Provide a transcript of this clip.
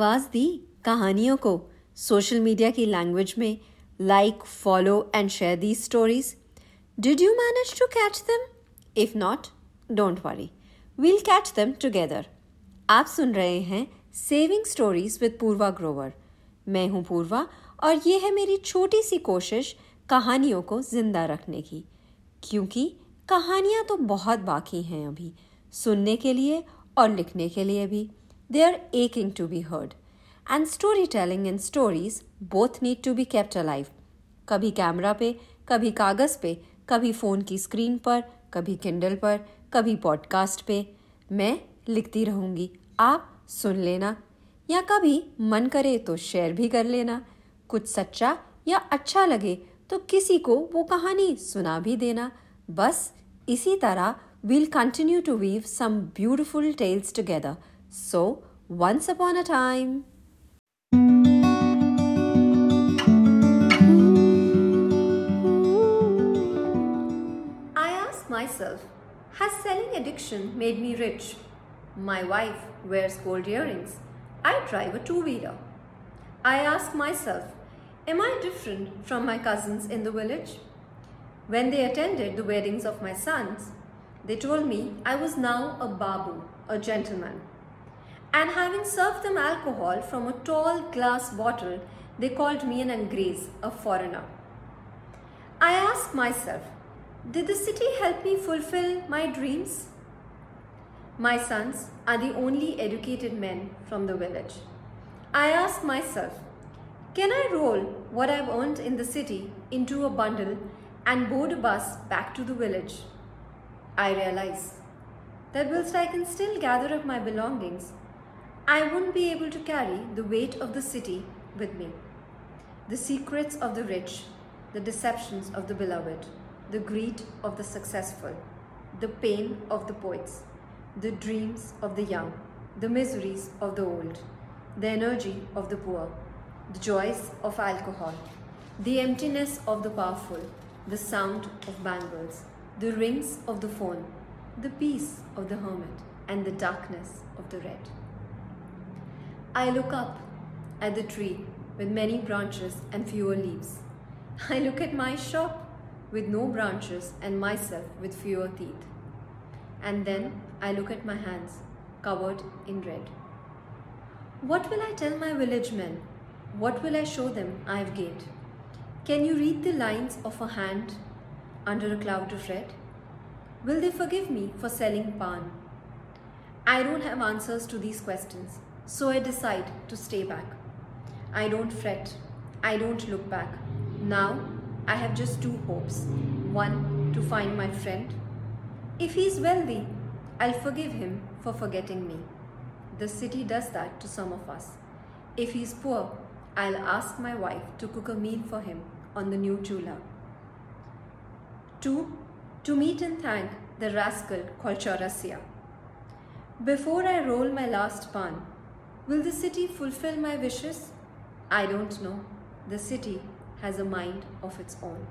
आवाज़ दी कहानियों को। सोशल मीडिया की लैंग्वेज में like follow and share the stories did you manage to catch them if not don't worry we'll catch them together आप सुन रहे हैं saving stories with Purva Grover मैं हूँ पूर्वा और ये है मेरी छोटी सी कोशिश कहानियों को ज़िंदा रखने की। क्योंकि कहानियाँ तो बहुत बाकी हैं अभी, सुनने के लिए और लिखने के लिए भी। Are aching to be heard and storytelling and stories both need to be kept alive कभी कैमरा पे कभी कागज़ पे कभी फ़ोन की स्क्रीन पर कभी किंडल पर कभी पॉडकास्ट पे। मैं लिखती रहूँगी। आप सुन लेना। या कभी मन करे तो शेयर भी कर लेना। कुछ सच्चा या अच्छा लगे तो किसी को वो कहानी सुना भी देना। बस इसी तरह we'll continue to weave some beautiful tales together. So, once upon a time. I ask myself, has selling addiction made me rich? My wife wears gold earrings. I drive a two wheeler. I ask myself, am I different from my cousins in the village? When they attended the weddings of my sons, they told me I was now a babu, a gentleman. And having served them alcohol from a tall glass bottle, they called me an angrez, a foreigner. I asked myself, did the city help me fulfill my dreams? My sons are the only educated men from the village. I ask myself, can I roll what I've earned in the city into a bundle and board a bus back to the village? I realize that whilst I can still gather up my belongings, I wouldn't be able to carry the weight of the city with me. The secrets of the rich, the deceptions of the beloved, the greed of the successful, the pain of the poets, the dreams of the young, the miseries of the old, the energy of the poor, the joys of alcohol, the emptiness of the powerful, the sound of bangles, the rings of the phone, the peace of the hermit, and the darkness of the red. I look up at the tree with many branches and fewer leaves. I look at my shop with no branches and myself with fewer teeth. And then I look at my hands covered in red. What will I tell my village men? What will I show them I have gained? Can you read the lines of a hand under a cloud of red? Will they forgive me for selling pan? I don't have answers to these questions, so I decide to stay back. I don't fret, I don't look back. Now I have just two hopes. One, to find my friend. If he's wealthy, I'll forgive him for forgetting me. The city does that to some of us. If he's poor, I'll ask my wife to cook a meal for him on the new chula. Two, to meet and thank the rascal called Chaurasia. Before I roll my last pan, will the city fulfill my wishes? I don't know. The city has a mind of its own.